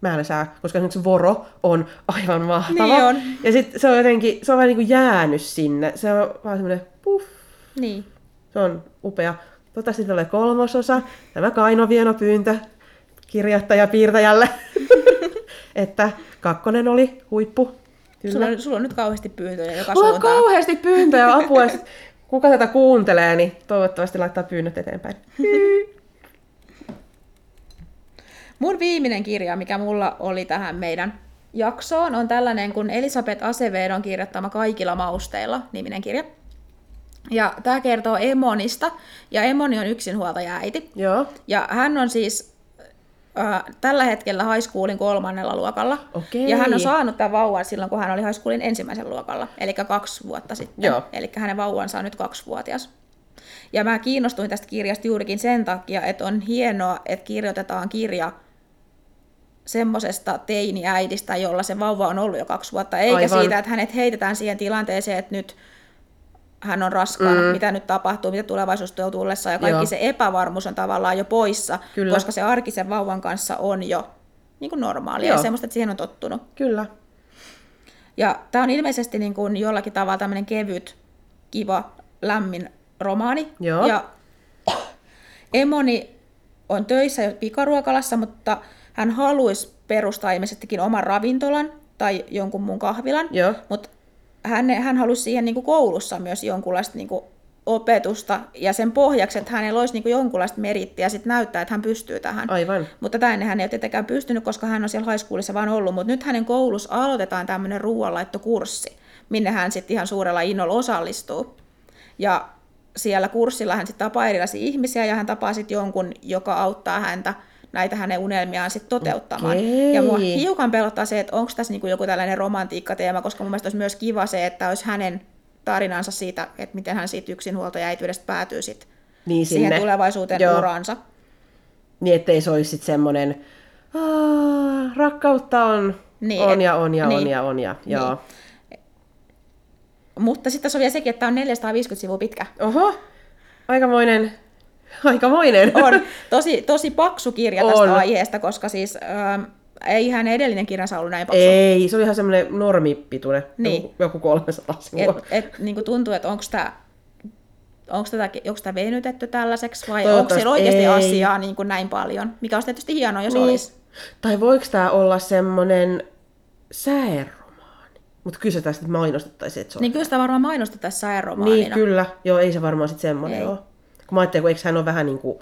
Mä sää, koska esimerkiksi Voro on aivan mahtava. Niin on. Ja sitten se on jotenkin, se on vähän niin kuin jäänyt sinne. Se on vaan semmoinen puff. Niin. Se on upea. Toivottavasti tulee kolmososa. Tämä Kaino Vieno pyyntö kirjoittaja piirtäjälle. että kakkonen oli huippu. Sulla on, sulla on nyt kauheasti pyyntöjä joka Mulla on suuntaan. kauheasti pyyntöjä apua. Kuka tätä kuuntelee, niin toivottavasti laittaa pyynnöt eteenpäin. Mun viimeinen kirja, mikä mulla oli tähän meidän jaksoon, on tällainen kuin Elisabeth Acevedon kirjoittama Kaikilla mausteilla niminen kirja. Ja tämä kertoo Emonista, ja Emoni on yksinhuoltaja äiti. Joo. Ja hän on siis äh, tällä hetkellä high schoolin kolmannella luokalla. Okei. Ja hän on saanut tämän vauvan silloin, kun hän oli high schoolin ensimmäisellä luokalla, eli kaksi vuotta sitten. Joo. Eli hänen vauvansa on nyt kaksivuotias. Ja mä kiinnostuin tästä kirjasta juurikin sen takia, että on hienoa, että kirjoitetaan kirja semmoisesta teiniäidistä, jolla se vauva on ollut jo kaksi vuotta, eikä Aivan. siitä, että hänet heitetään siihen tilanteeseen, että nyt hän on raskaana, mm. mitä nyt tapahtuu, mitä tulevaisuus tuo tullessa, ja kaikki Joo. se epävarmuus on tavallaan jo poissa, Kyllä. koska se arkisen vauvan kanssa on jo niin kuin normaalia Joo. ja semmoista, että siihen on tottunut. Kyllä. Ja tämä on ilmeisesti niin kuin jollakin tavalla tämmöinen kevyt, kiva, lämmin romaani. Joo. Ja Emoni on töissä jo pikaruokalassa, mutta hän haluaisi perustaa ilmeisestikin oman ravintolan tai jonkun muun kahvilan. Joo. Mutta hän, hän halusi siihen niin kuin koulussa myös jonkunlaista niin kuin opetusta ja sen pohjaksi, että hänellä olisi niin jonkunlaista merittiä ja sitten näyttää, että hän pystyy tähän. Aivan. Mutta tätä ennen hän ei ole tietenkään pystynyt, koska hän on siellä high schoolissa vaan ollut. Mutta nyt hänen koulussa aloitetaan tämmöinen ruoanlaittokurssi, minne hän sitten ihan suurella innolla osallistuu. Ja siellä kurssilla hän sitten tapaa erilaisia ihmisiä ja hän tapaa sitten jonkun, joka auttaa häntä näitä hänen unelmiaan sitten toteuttamaan. Okei. Ja mua hiukan pelottaa se, että onko tässä niinku joku tällainen romantiikkateema, koska mun mielestä olisi myös kiva se, että olisi hänen tarinansa siitä, että miten hän siitä yksinhuoltajaäityydestä päätyy sitten Niin siihen sinne. tulevaisuuteen Joo. uraansa. Niin ettei se olisi sitten semmoinen, "Aa, rakkautta on, Niin, on ja on ja on niin. ja on ja, joo. Mutta sitten tässä on vielä sekin, että tämä on 450 sivua pitkä. Oho, aikamoinen, aikamoinen. On tosi, tosi paksu kirja tästä On. aiheesta, koska siis ähm, ei hän edellinen kirjansa ollut näin paksu. Ei, se oli ihan semmoinen normipituinen, Niin. joku, joku 300 sivua. Et, et, niin tuntuu, että onko tämä onko tätä, onko tämä venytetty tällaiseksi vai onko siellä oikeasti ei. asiaa niin kuin näin paljon, mikä olisi tietysti hienoa, jos niin. olisi. Tai voiko tämä olla semmoinen säeromaani? Mutta kyllä se tästä mainostettaisiin, että se on. Niin kyllä sitä varmaan mainostettaisiin saeromaanina. niin kyllä. Joo, ei se varmaan sitten semmoinen Ei. ole. Kun mä ajattelin, kun eikö hän ole vähän niin kuin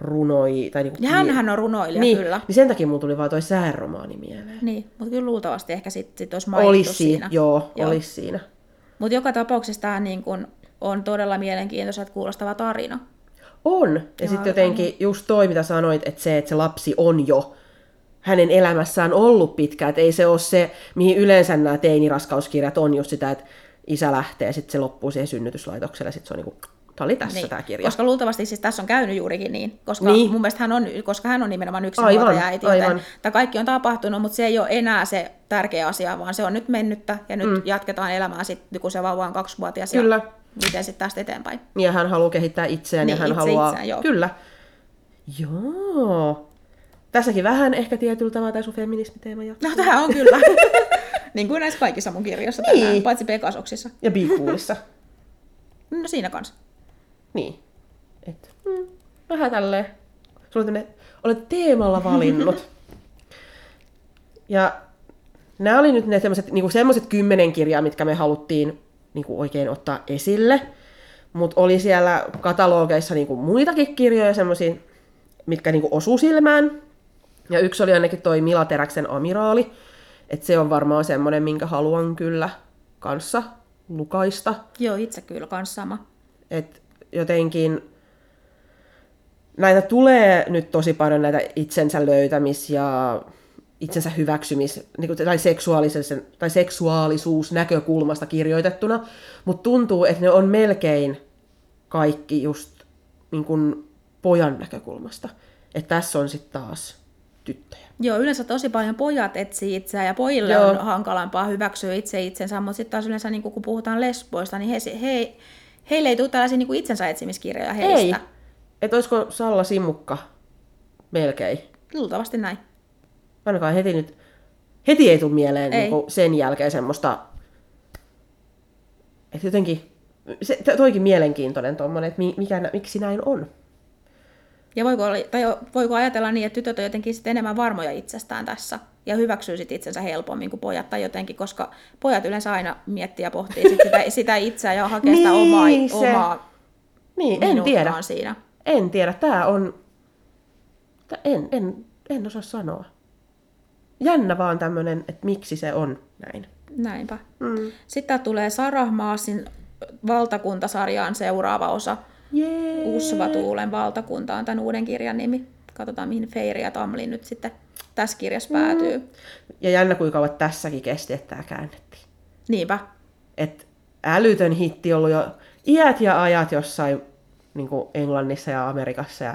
runoi... Tai niin kuin hänhän on runoilija, niin, kyllä. Niin sen takia mulla tuli vaan toi säeromaani mieleen. Niin, mutta kyllä luultavasti ehkä sitten sit olisi mainittu Olisi siinä. siinä, joo, Joo. olisi siinä. Mutta joka tapauksessa tämä niin kuin on todella mielenkiintoiselta kuulostava tarina. On. Ja sitten jotenkin just toi, mitä sanoit, että se, että se lapsi on jo hänen elämässään ollut pitkä, että ei se ole se, mihin yleensä nämä teiniraskauskirjat on just sitä, että isä lähtee ja sitten se loppuu siihen synnytyslaitokselle ja sitten se on niinku Tämä oli tässä niin, tämä kirja. Koska luultavasti siis tässä on käynyt juurikin niin, koska Niin. mun mielestä hän on, koska hän on nimenomaan yksin Aivan, äiti, aivan. joten tämä kaikki on tapahtunut, mutta se ei ole enää se tärkeä asia, vaan se on nyt mennyttä ja nyt mm. jatketaan elämää sitten, kun se vauva on kaksivuotias Kyllä. ja miten sitten tästä eteenpäin. Ja hän haluaa kehittää itseään Niin, ja hän itse haluaa... itseään, joo. Kyllä. Joo. Tässäkin vähän ehkä tietyllä tavalla tämä sun feminismiteema jatkuu. No tämä on kyllä. niin kuin näissä kaikissa mun kirjoissa Niin. tänään, paitsi Pekasoksissa. Ja Be Coolissa. No siinä kanssa. Niin. Et, mm, vähän tälleen. Sulla on olet teemalla valinnut. ja nämä oli nyt ne semmoiset niinku semmoset kymmenen kirjaa, mitkä me haluttiin niinku oikein ottaa esille. Mutta oli siellä katalogeissa niinku muitakin kirjoja, semmoisia, mitkä niinku osu silmään. Ja yksi oli ainakin toi Mila Teräksen Amiraali. että se on varmaan semmoinen, minkä haluan kyllä kanssa lukaista. Joo, itse kyllä kanssa sama. Et jotenkin näitä tulee nyt tosi paljon näitä itsensä löytämis- ja itsensä hyväksymis- niin tai, seksuaalisen, tai seksuaalisuusnäkökulmasta kirjoitettuna, mutta tuntuu, että ne on melkein kaikki just niin kuin pojan näkökulmasta. Että tässä on sitten taas tyttöjä. Joo, yleensä tosi paljon pojat etsii itseään ja pojille Joo. on hankalampaa hyväksyä itse itsensä, mutta sitten taas yleensä niin kun puhutaan lesboista, niin he, he, heille ei tule tällaisia niin itsensä etsimiskirjoja heistä. Ei. Että olisiko Salla Simukka melkein? Luultavasti näin. Ainakaan heti nyt, heti ei tule mieleen Ei. niin sen jälkeen semmoista, että jotenkin, se, toikin mielenkiintoinen tuommoinen, että mi- mikä, miksi näin on. Ja voiko, olla, tai voiko ajatella niin, että tytöt on jotenkin sit enemmän varmoja itsestään tässä ja hyväksyy sit itsensä helpommin kuin pojat tai jotenkin, koska pojat yleensä aina miettii ja pohtii sit sitä, sitä itseä ja hakee sitä Niin, omaa, se- omaa Niin, en tiedä. siinä. En tiedä, tämä on, tää- en, en, en osaa sanoa. Jännä vaan tämmöinen, että miksi se on näin. Näinpä. Mm. Sitten tulee Sarah Maasin valtakuntasarjaan seuraava osa. Jee. Usva Tuulen valtakunta on tämän uuden kirjan nimi. Katsotaan, mihin Feiri ja Tamlin nyt sitten tässä kirjassa päätyy. Ja jännä, kuinka kauan tässäkin kesti, että tämä käännettiin. Niinpä. Et älytön hitti ollut jo iät ja ajat jossain niin Englannissa ja Amerikassa ja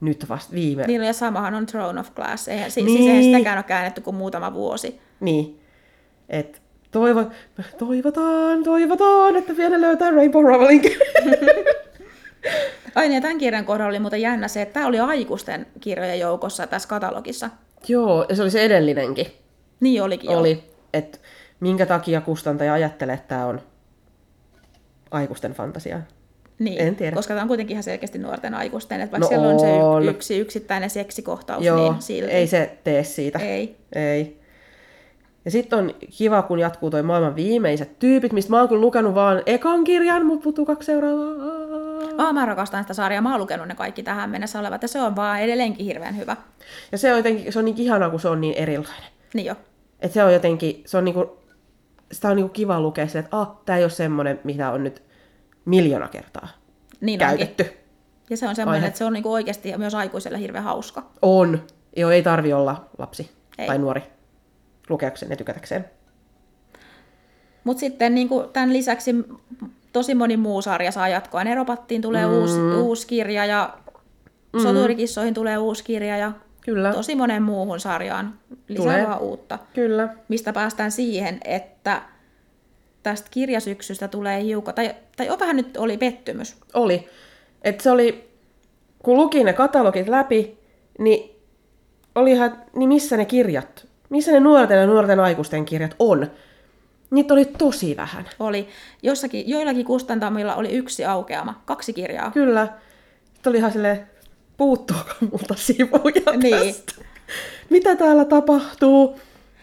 nyt vasta viime. Niin, ja samahan on Throne of Glass. Eihän, si- Niin. Siis eihän sitäkään ole käännetty kuin muutama vuosi. Niin. Et toivo, toivotaan, toivotaan, että vielä löytää Rainbow Rowling. Ai niin, tämän kirjan kohdalla oli muuten jännä se, että tämä oli aikuisten kirjojen joukossa tässä katalogissa. Joo, ja se oli se edellinenkin. Niin olikin jo. Oli, että minkä takia kustantaja ajattelee, että tämä on aikuisten fantasiaa. Niin, En tiedä. koska tämä on kuitenkin ihan selkeästi nuorten aikuisten, että vaikka No siellä on se on. y- yksi yksittäinen seksikohtaus, Joo, niin silti. ei se tee siitä. Ei. Ei. Ja sitten on kiva, kun jatkuu toi maailman viimeiset tyypit, mistä mä oon kyllä lukenut vaan ekan kirjan, mutta puuttuu kaksi seuraavaa. Aa, mä rakastan sitä sarjaa, mä oon lukenut ne kaikki tähän mennessä olevat, ja se on vaan edelleenkin hirveän hyvä. Ja se on jotenkin, se on niin ihanaa, kun se on niin erilainen. Niin jo. Että se on jotenkin, se on niinku, sitä on niinku kiva lukea se, että ah, tää ei ole semmonen, mitä on nyt miljoona kertaa Niin onkin. käytetty. Ja se on semmoinen, että se on niinku oikeasti myös aikuiselle hirveän hauska. On. Joo, ei tarvi olla lapsi Ei. tai nuori lukeakseen ja tykätäkseen. Mutta sitten niin kuin tämän lisäksi tosi moni muu sarja saa jatkoa. Neropattiin tulee mm. uusi, uusi kirja ja mm. soturikissoihin tulee uusi kirja ja Kyllä, tosi monen muuhun sarjaan lisää vaan uutta. kyllä. Mistä päästään siihen, että tästä kirjasyksystä tulee hiukan, tai, tai opahan nyt oli pettymys. Oli. Et se oli, kun luki ne katalogit läpi, niin olihan, niin missä ne kirjat, missä ne nuorten ja nuorten aikuisten kirjat on? Niitä oli tosi vähän. Oli jossakin, joillakin kustantamilla oli yksi aukeama, kaksi kirjaa. Kyllä. Sitten oli ihan silleen, puuttuuko multa sivuja Niin. tästä? Mitä täällä tapahtuu?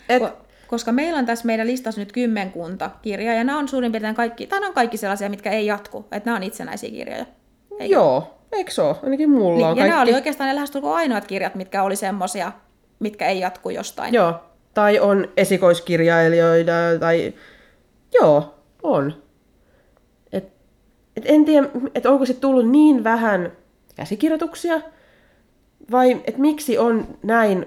Et, Ko- koska meillä on tässä meidän listassa nyt kymmenkunta kirjaa, ja nämä on suurin piirtein kaikki, tai on kaikki sellaisia, mitkä ei jatku, että nämä on itsenäisiä kirjoja. Eikö? joo, eikö se ole? Ainakin mulla Niin, on ja kaikki. nämä oli oikeastaan ne lähestulkoon ainoat kirjat, mitkä oli semmosia, mitkä ei jatku jostain. Joo, tai on esikoiskirjailijoita, tai joo, on. Et, et en tiedä, et onko se tullut niin vähän käsikirjoituksia, vai et miksi on näin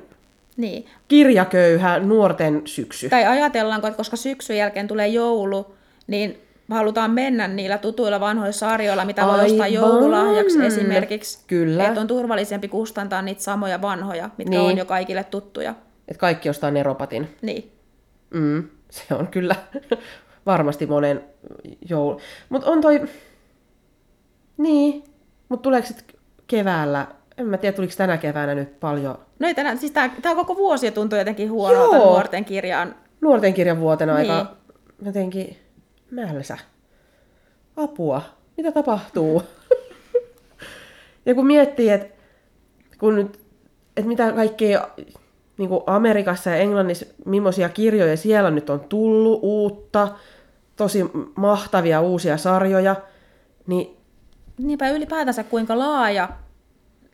Niin. kirjaköyhä nuorten syksy. Tai ajatellaanko, että koska syksyn jälkeen tulee joulu, niin halutaan mennä niillä tutuilla vanhoilla sarjoilla, mitä voi Aivan. ostaa joululahjaksi esimerkiksi. Kyllä. Että on turvallisempi kustantaa niitä samoja vanhoja, mitkä Niin. on jo kaikille tuttuja. Että kaikki ostaa Neropatin. Niin. Mm, se on kyllä varmasti monen joulu. Mutta on toi... Niin, mutta tuleeko sit keväällä... En mä tiedä, tuliko tänä keväänä nyt paljon No ei tänään, siis tää, tää koko vuosi tuntuu jotenkin huonolta Joo. nuorten kirjaan. nuorten kirjan vuotena Niin. aika jotenkin mälsä. Apua. Mitä tapahtuu? ja kun miettii, että kun nyt, että mitä kaikkea niin kuin Amerikassa ja Englannissa, millaisia kirjoja siellä nyt on tullut, uutta, tosi mahtavia uusia sarjoja, niin Niinpä ylipäätänsä kuinka laaja,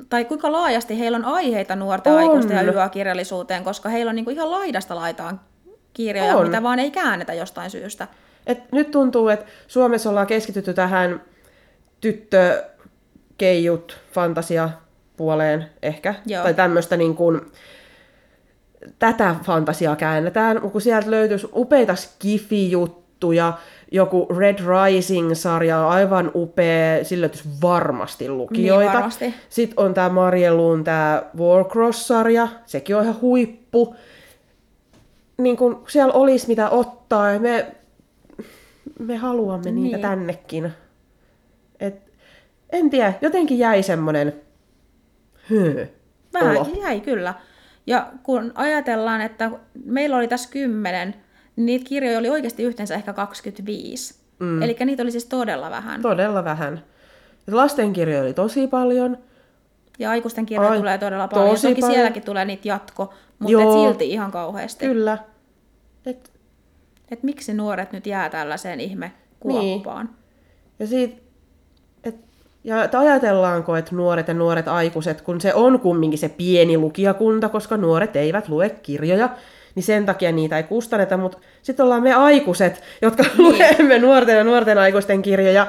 tai kuinka laajasti heillä on aiheita nuorten On. aikuisten ja YA-kirjallisuuteen, koska heillä on niinku ihan laidasta laitaan kirjoja, On. mitä vaan ei käännetä jostain syystä. Et nyt tuntuu, että Suomessa ollaan keskitytty tähän tyttökeijut, fantasia puoleen ehkä. Joo. Tai tämmöistä niin kuin, tätä fantasiaa käännetään, kun sieltä löytyisi upeita skifi-juttuja, joku Red Rising-sarja on aivan upea, sillä löytyisi varmasti lukijoita. Niin, varmasti. Sitten on tämä Marielun tämä Warcross-sarja, sekin on ihan huippu. Niin kun siellä olisi mitä ottaa, ja me, me haluamme niitä Niin. tännekin. Et, en tiedä, jotenkin jäi semmonen höö, Vähän jäi kyllä. Ja kun ajatellaan, että meillä oli tässä kymmenen, niin niitä kirjoja oli oikeasti yhteensä ehkä 25. Mm. Eli niitä oli siis todella vähän. Todella vähän. Et lastenkirjoja oli tosi paljon. Ja aikuisten kirjoja Ai, tulee todella paljon. tosi Toki paljon. sielläkin tulee niitä jatko, mutta Joo. et silti ihan kauheasti. Kyllä. Et, Et miksi nuoret nyt jää tällaiseen ihme kuoppaan? ja siitä, ja et ajatellaanko, että nuoret ja nuoret aikuiset, kun se on kumminkin se pieni lukijakunta, koska nuoret eivät lue kirjoja, niin sen takia niitä ei kustanneta, mutta sitten ollaan me aikuiset, jotka niin. luemme nuorten ja nuorten aikuisten kirjoja,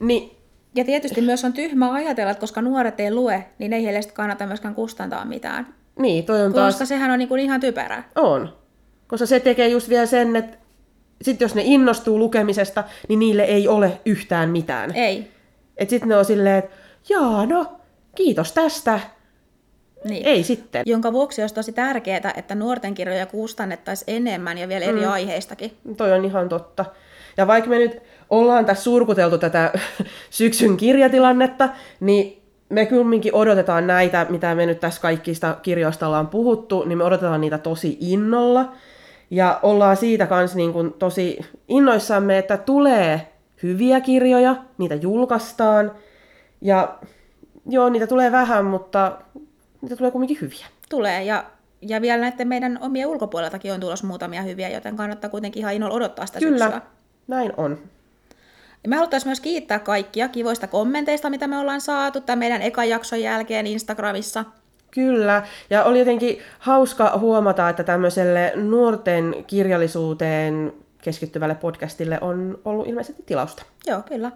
niin Ja tietysti myös on tyhmää ajatella, että koska nuoret ei lue, niin ei heille kannata myöskään kustantaa mitään. niin, toi on taas... Koska sehän on niinku ihan typerää. On. Koska se tekee just vielä sen, että sit jos ne innostuu lukemisesta, niin niille ei ole yhtään mitään. Ei. Et sit ne on silleen, että jaa, no, kiitos tästä. Niin. Ei sitten. Jonka vuoksi olisi tosi tärkeää, että nuorten kirjoja kustannettaisiin enemmän ja vielä eri Mm. aiheistakin. Toi on ihan totta. Ja vaikka me nyt ollaan tässä surkuteltu tätä syksyn kirjatilannetta, niin me kumminkin odotetaan näitä, mitä me nyt tässä kaikista kirjoista ollaan puhuttu, niin me odotetaan niitä tosi innolla. Ja ollaan siitä kanssa niin kuin tosi innoissamme, että tulee hyviä kirjoja, niitä julkaistaan. Ja joo, niitä tulee vähän, mutta niitä tulee kumminkin hyviä. Tulee ja, ja vielä näiden meidän omien ulkopuoleltakin on tulossa muutamia hyviä, joten kannattaa kuitenkin ihan innolla odottaa sitä Kyllä, syksyä. näin on. Ja me haluttaisiin myös kiittää kaikkia kivoista kommenteista, mitä me ollaan saatu tämän meidän ekan jakson jälkeen Instagramissa. Kyllä, ja oli jotenkin hauska huomata, että tämmöiselle nuorten kirjallisuuteen keskittyvälle podcastille on ollut ilmeisesti tilausta. Joo, kyllä.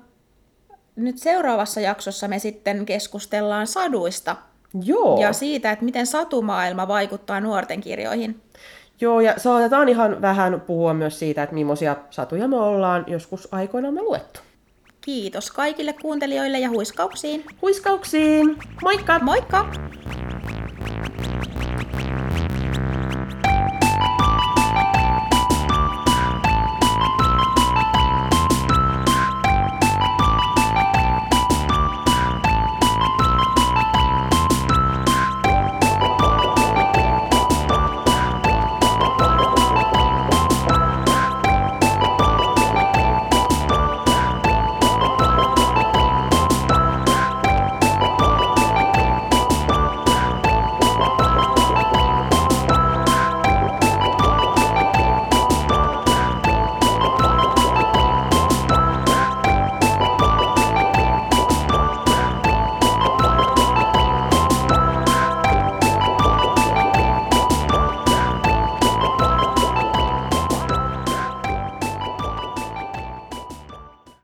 Nyt seuraavassa jaksossa me sitten keskustellaan saduista Joo, ja siitä, että miten satumaailma vaikuttaa nuorten kirjoihin. joo ja saatetaan ihan vähän puhua myös siitä, että millaisia satuja me ollaan joskus aikoinaan me luettu. Kiitos kaikille kuuntelijoille ja huiskauksiin. Huiskauksiin! Moikka! Moikka!